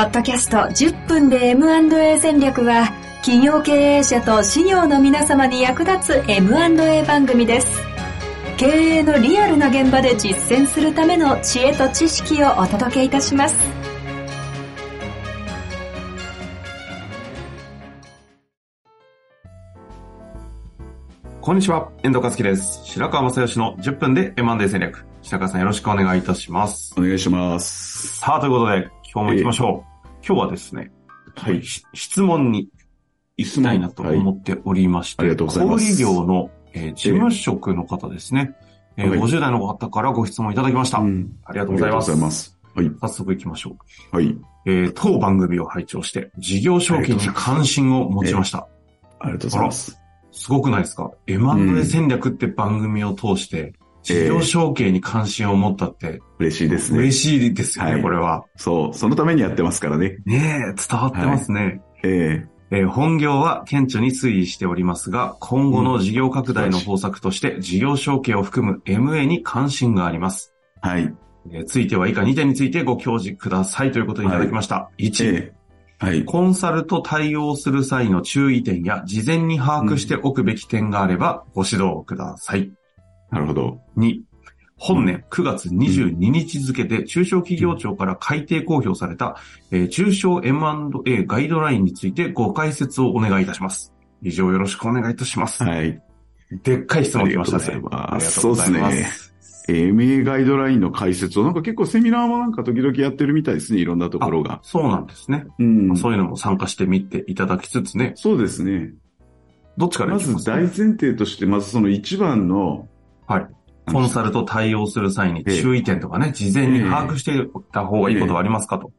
ポッドキャスト10分で M&A 戦略は企業経営者と事業の皆様に役立つ M&A 番組です。経営のリアルな現場で実践するための知恵と知識をお届けいたします。こんにちは、遠藤和樹です。白川正義の10分で M&A 戦略。白川さんよろしくお願いいたします。お願いします。さあ、ということで、今日も行きましょう。今日はですね、はい。し質問に行きたいなと思っておりまして、はいありがとうございます小売業の、えー事務職の方ですね、えーはい50代の方からご質問いただきました。うんありがとありがとうございます。ます。はい。早速行きましょう。はい。えー当番組を拝聴して、事業承継に関心を持ちました。ありがとうございます。すごくないですか ?M&A 戦略って番組を通して、事業承継に関心を持ったって、嬉しいですね。嬉しいですよね、はいこれは。そう。そのためにやってますからね。ねえ、伝わってますね。ええー本業は顕著に推移しておりますが、今後の事業拡大の方策として、事業承継を含む MA に関心があります。えはい。えーついては以下2点についてご教示くださいということにいただきました。1、ええはい。コンサルと対応する際の注意点や事前に把握しておくべき点があればご指導ください。なるほど。2、本年9月22日付で中小企業庁から改定公表された、えー中小 M&A ガイドラインについてご解説をお願いいたします。以上よろしくお願いいたします。はい。でっかい質問来ましたね。ありがとうございます。そうです MA ガイドラインの解説を、なんか結構セミナーもなんか時々やってるみたいですね。いろんなところが。そうなんですね。うん。そういうのも参加してみていただきつつね。そうですね。どっちからまいきまず大前提として、まずその一番の、はい。コンサルと対応する際に注意点とかね、事前に把握しておいた方がいいことはありますかと。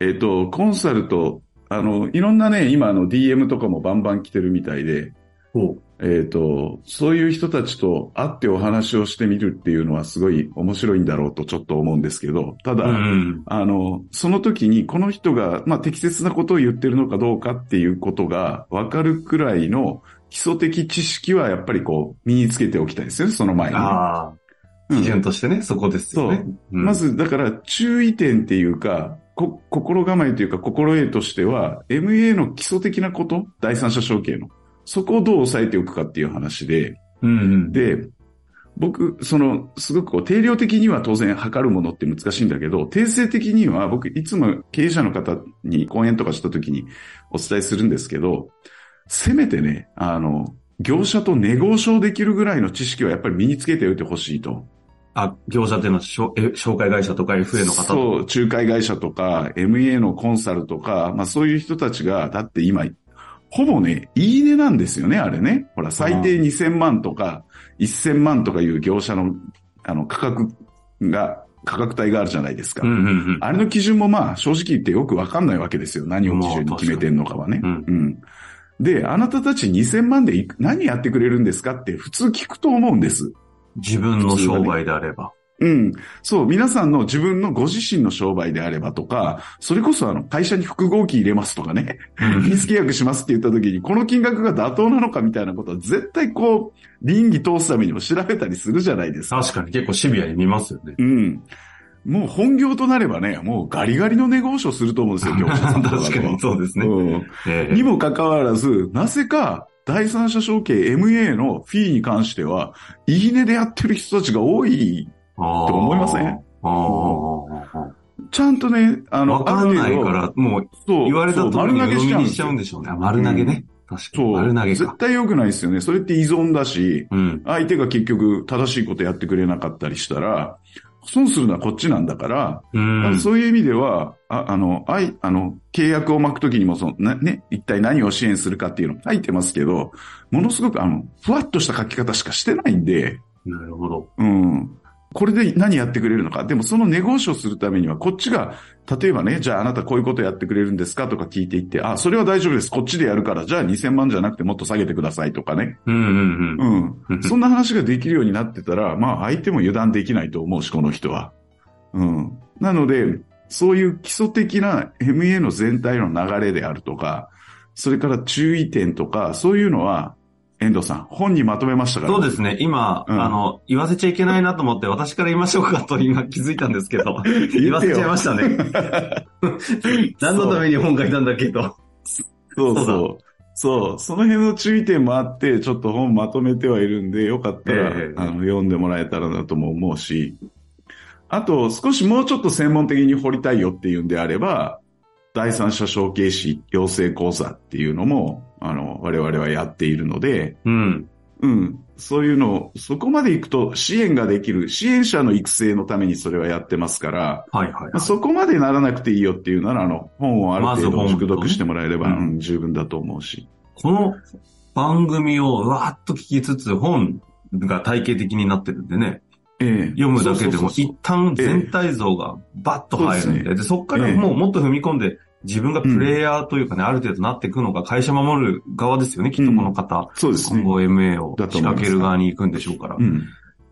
えっ、と、コンサルと、あの、いろんなね、今あの DM とかもバンバン来てるみたいで。えっ、と、そういう人たちと会ってお話をしてみるっていうのはすごい面白いんだろうとちょっと思うんですけど、ただ、うんうん。あの、その時にこの人が、まあ、適切なことを言ってるのかどうかっていうことが分かるくらいの基礎的知識はやっぱりこう、身につけておきたいですよね、その前に。基準としてね、そこですよね。う。ん。ま、ず、だから注意点っていうか、こ心構えというか心得としては、MA の基礎的なこと、第三者承継の、そこをどう抑えておくかっていう話で、うんうん。で、僕、その、すごくこう、定量的には当然測るものって難しいんだけど、定性的には僕、いつも経営者の方に講演とかした時にお伝えするんですけど、せめてね、あの、業者とネゴーションできるぐらいの知識はやっぱり身につけておいてほしいと。あ、業者っていうのは、紹介会社とか FA の方とそう、仲介会社とか、MA のコンサルとか、まあそういう人たちが、だって今、ほぼね、いいねなんですよね、あれね。ほら、最低2000万とか、1000万とかいう業者の、あの、価格が、価格帯があるじゃないですか。うんうんうん。あれの基準もまあ、正直言ってよくわかんないわけですよ。何を基準に決めてんのかはね。まあ確うん。で、あなたたち2000万で何やってくれるんですかって普通聞くと思うんです。自分の商売であれば。うん。そう、皆さんの自分のご自身の商売であればとか、それこそあの、会社に複合機入れますとかね、リス契約しますって言った時に、この金額が妥当なのかみたいなことは絶対こう、倫理通すためにも調べたりするじゃないですか。確かに結構シビアに見ますよね。うん。もう本業となればね、もうガリガリのネゴーションすると思うんですよ、業者さん確かにそうですね。うんええにもかかわらず、なぜか、第三者承継 MA のフィーに関しては、いいねでやってる人たちが多いとと思いません？ちゃんとね、あの、わからないから、もう度そう言われた通そうりに丸投げしちゃうんでしちゃうんでしょうね。丸投げね。確かに。そう。丸投げか。絶対良くないですよね。それって依存だし、うん。相手が結局正しいことやってくれなかったりしたら、損するのはこっちなんだから、うん。そういう意味では、ああの、あい、あの、契約を巻くときにもその、な、ね、一体何を支援するかっていうの書いてますけど、ものすごくあの、ふわっとした書き方しかしてないんで、なるほど。うん。これで何やってくれるのか。でもそのネゴーションするためには、こっちが、例えばね、じゃああなたこういうことやってくれるんですかとか聞いていって、あ、それは大丈夫です。こっちでやるから、じゃあ2000万じゃなくてもっと下げてくださいとかね。うんうんうん。うん。そんな話ができるようになってたら、まあ相手も油断できないと思うし、この人は。うん。なので、そういう基礎的な MA の全体の流れであるとか、それから注意点とか、そういうのは、遠藤さん、本にまとめましたから。そうですね。今、うんあの、言わせちゃいけないなと思って、私から言いましょうかと今気づいたんですけど、言わせちゃいましたね。何のために本書いたんだっけと。そうそうそう。そう、その辺の注意点もあって、ちょっと本まとめてはいるんで、よかったら、ええあの読んでもらえたらなとも思うし、あと、少しもうちょっと専門的に掘りたいよっていうんであれば、第三者承継士養成講座っていうのも、あの、我々はやっているので、うん。うん。そういうのを、そこまで行くと支援ができる、支援者の育成のためにそれはやってますから、はいはい、はい。まあ、そこまでならなくていいよっていうなら、あの、本をある程度熟読してもらえれば、うん。うん十分だと思うし。この番組をわーっと聞きつつ、本が体系的になってるんでね、ええ。読むだけでも一旦全体像がバッと入るんで、そうでそっからええ。もうもっと踏み込んで、自分がプレイヤーというかね、ある程度なっていくのが会社守る側ですよね、きっとこの方。そうですね。今後 MA を仕掛ける側に行くんでしょうから。うん。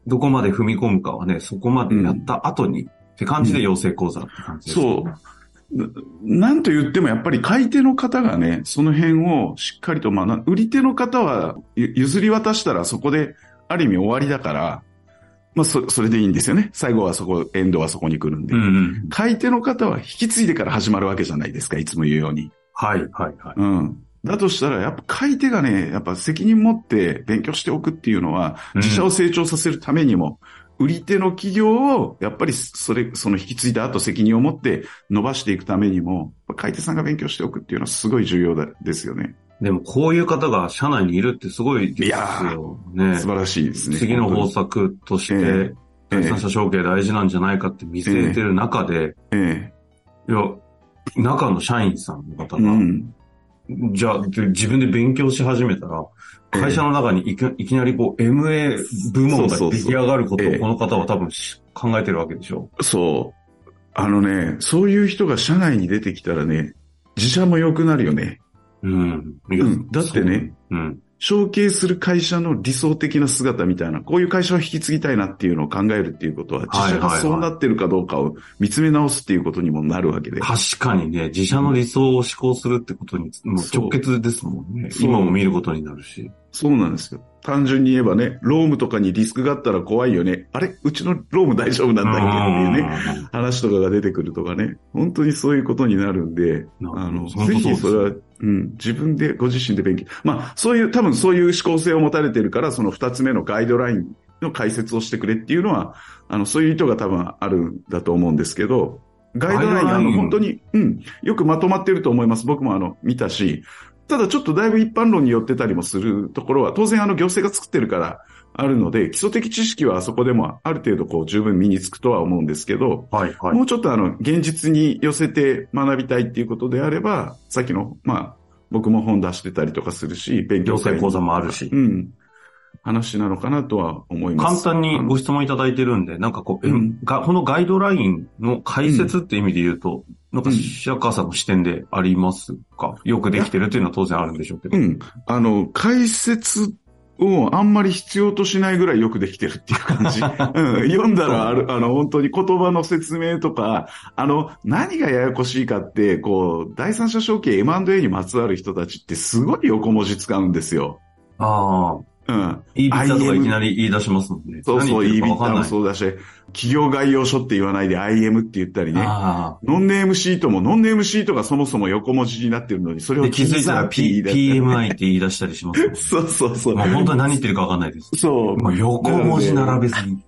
どこまで踏み込むかはね、そこまでやった後に、って感じで養成講座って感じです、そう。ななんと言ってもやっぱり買い手の方がね、その辺をしっかりと学ん、売り手の方はゆ譲り渡したらそこである意味終わりだから、まあそ、それでいいんですよね。最後はそこ、エンドはそこに来るんで。うんうん。買い手の方は引き継いでから始まるわけじゃないですか、いつも言うように。はい、はい、はい。うん。だとしたら、やっぱ買い手がね、やっぱ責任持って勉強しておくっていうのは、うん自社を成長させるためにも、売り手の企業を、やっぱりそれ、その引き継いだ後責任を持って伸ばしていくためにも、買い手さんが勉強しておくっていうのはすごい重要だですよね。でもこういう方が社内にいるってすごいですいやよね。素晴らしいですね。次の方本策として、ええ第三者承継大事なんじゃないかって見据えてる中で、当にえいや、中の社員さんの方え。うが、ん。じゃあ、で自分で勉強し始めたら、ええ会社の中にいきいきなりこう、MA 部門が出来上がることをええこの方は多分し考えてるわけでしょ。そう。あのね、そういう人が社内に出てきたらね、自社も良くなるよね。うん。だってね。そううん。承継する会社の理想的な姿みたいな、こういう会社を引き継ぎたいなっていうのを考えるっていうことは、自社がそうなってるかどうかを見つめ直すっていうことにもなるわけで。確かにね、自社の理想を施行するってことに、もう直結ですもんね。今も見ることになるし。そうなんですよ。単純に言えばね、ロームとかにリスクがあったら怖いよね。あれ？うちのローム大丈夫なんだっけっていうね。話とかが出てくるとかね。本当にそういうことになるんで、あの、ぜひそれは、うん、自分で、ご自身で勉強。まあ、そういう、多分そういう思考性を持たれてるから、その二つ目のガイドラインの解説をしてくれっていうのは、あの、そういう意図が多分あるんだと思うんですけど、ガイドライン、ガイドラインあの、本当に、うん、よくまとまってると思います。僕もあの、見たし、ただちょっとだいぶ一般論によってたりもするところは、当然あの行政が作ってるからあるので、基礎的知識はあそこでもある程度こう十分身につくとは思うんですけど、はいはい。もうちょっとあの、現実に寄せて学びたいっていうことであれば、さっきの、まあ、僕も本出してたりとかするし、勉強会行政講座もあるしう。ん。話なのかなとは思います。簡単にごあ質問いただいてるんで、なんかこう、えうんがこのガイドラインの解説って意味で言うと、なんか白川さんの視点でありますか？よくできてるっていうのは当然あるんでしょうけど。のうん。あの、解説をあんまり必要としないぐらいよくできてるっていう感じ。うん、読んだらある、あの、本当に言葉の説明とか、あの、何がややこしいかって、こう、第三者承継 M&A にまつわる人たちってすごい横文字使うんですよ。ああ。うん。言い方とかいきなり言い出しますもんね。そうそう、何 e 言ってるかわかんない。そうだし、企業概要書って言わないで IM って言ったりね。あノンネームシートも、ノンネームシートがそもそも横文字になってるのに、そあ。れをで、気づいたら P、だったり PMI って言い出したりしますね。そうそうそう。もう本当に何言ってるかわかんないです。そう。もう横文字並べずに。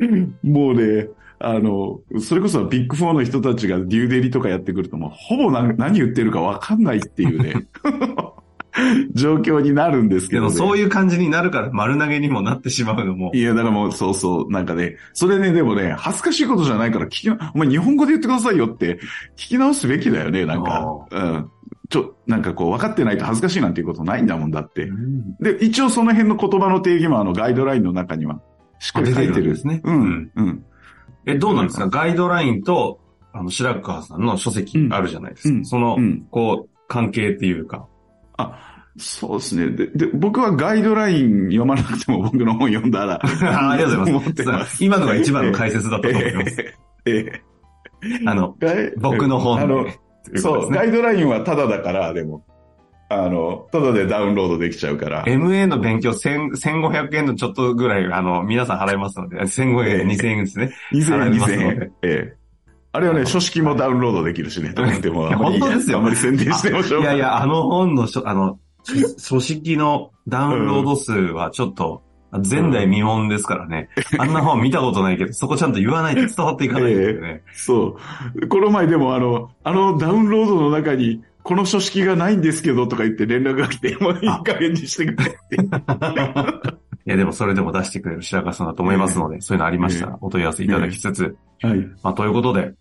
もうね、あの、それこそビッグフォーの人たちがデューデリとかやってくると、もうほぼ何何言ってるかわかんないっていうね、状況になるんですけど、ね。でもそういう感じになるから丸投げにもなってしまうのも。いや、だからもう、そうそう、なんかね、それね、でもね、恥ずかしいことじゃないから、聞きな、お前日本語で言ってくださいよって、聞き直すべきだよね、なんか。うん。ちょ、なんかこう、分かってないと恥ずかしいなんていうことないんだもんだって。うんで、一応その辺の言葉の定義もあの、ガイドラインの中には、しっかり書いてる。あ出てるんですねうん、うん。え、どうなんですか？ガイドラインと、あの、白川さんの書籍あるじゃないですか。うんその、うんこう、関係っていうか。そうですね。で、で、僕はガイドライン読まなくても僕の本読んだら。あありがとうござい思ってま。ますす。今のが一番の解説だったと思います。ええあの、僕の本あのそう、ガイドラインはタダだから、でも。あの、ただでダウンロードできちゃうから。MA の勉強1000 1500円のちょっとぐらい、あの、皆さん払いますので、1500円、2000円ですね。2000円、払います2000ので円。ええ。あれはね、書式もダウンロードできるしね。でも、本当ですよあんまり宣伝してもしょうがない。いやいや、あの本のしょ、あの、書式のダウンロード数はちょっと、前代未聞ですからね。あんな本見たことないけど、そこちゃんと言わないと伝わっていかないんですよね。そう。この前でもあの、あのダウンロードの中に、この書式がないんですけどとか言って連絡が来て、もういい加減にしてくれって。いや、でもそれでも出してくれる白川さんだと思いますので、そういうのありましたら、お問い合わせいただきつつ、はい。まあ、ということで、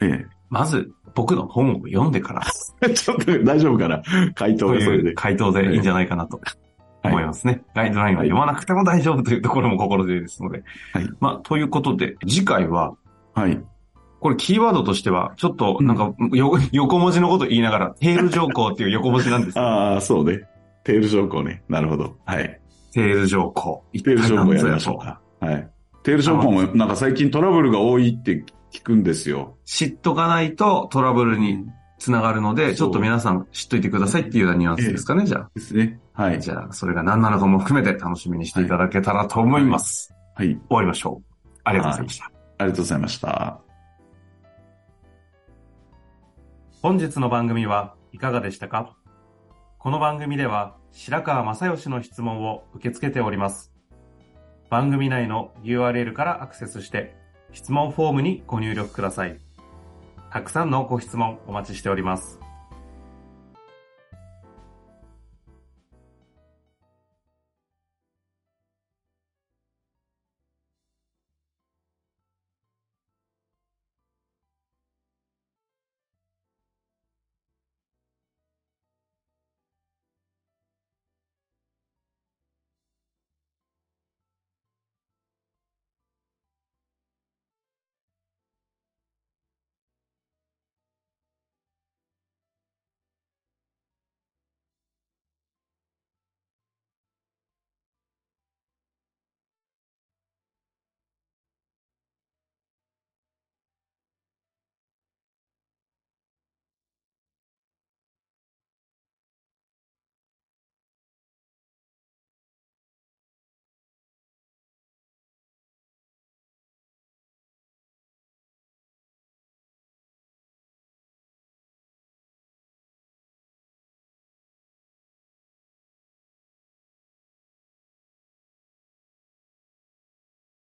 えまず、僕の本を読んでから、え。ちょっと大丈夫かな？回答とがそれで。回答でいいんじゃないかなと思いますね。ガイドラインは読まなくても大丈夫というところも心強いですので。はいまあ、ということで、次回は、はい。これキーワードとしては、ちょっと、なんか、よ横文字のこと言いながら、テール条項っていう横文字なんです。ああ、そうね。テール条項ね。なるほど。はい。テール条項。ール条項やり体何ぞとましょうか。はい。テール条項もなんか最近トラブルが多いって聞くんですよ。知っとかないとトラブルにつながるので、ちょっと皆さん知っといてくださいっていうようなニュアンスですかね、じゃですね。はあ。い。じゃあ、それが何なのかも含めて楽しみにしていただけたらと思います。はい。終わりましょう。ありがとうございました。ありがとうございました。本日の番組はいかがでしたか？この番組では白川正義の質問を受け付けております。番組内の URL からアクセスして質問フォームにご入力ください。たくさんのご質問お待ちしております。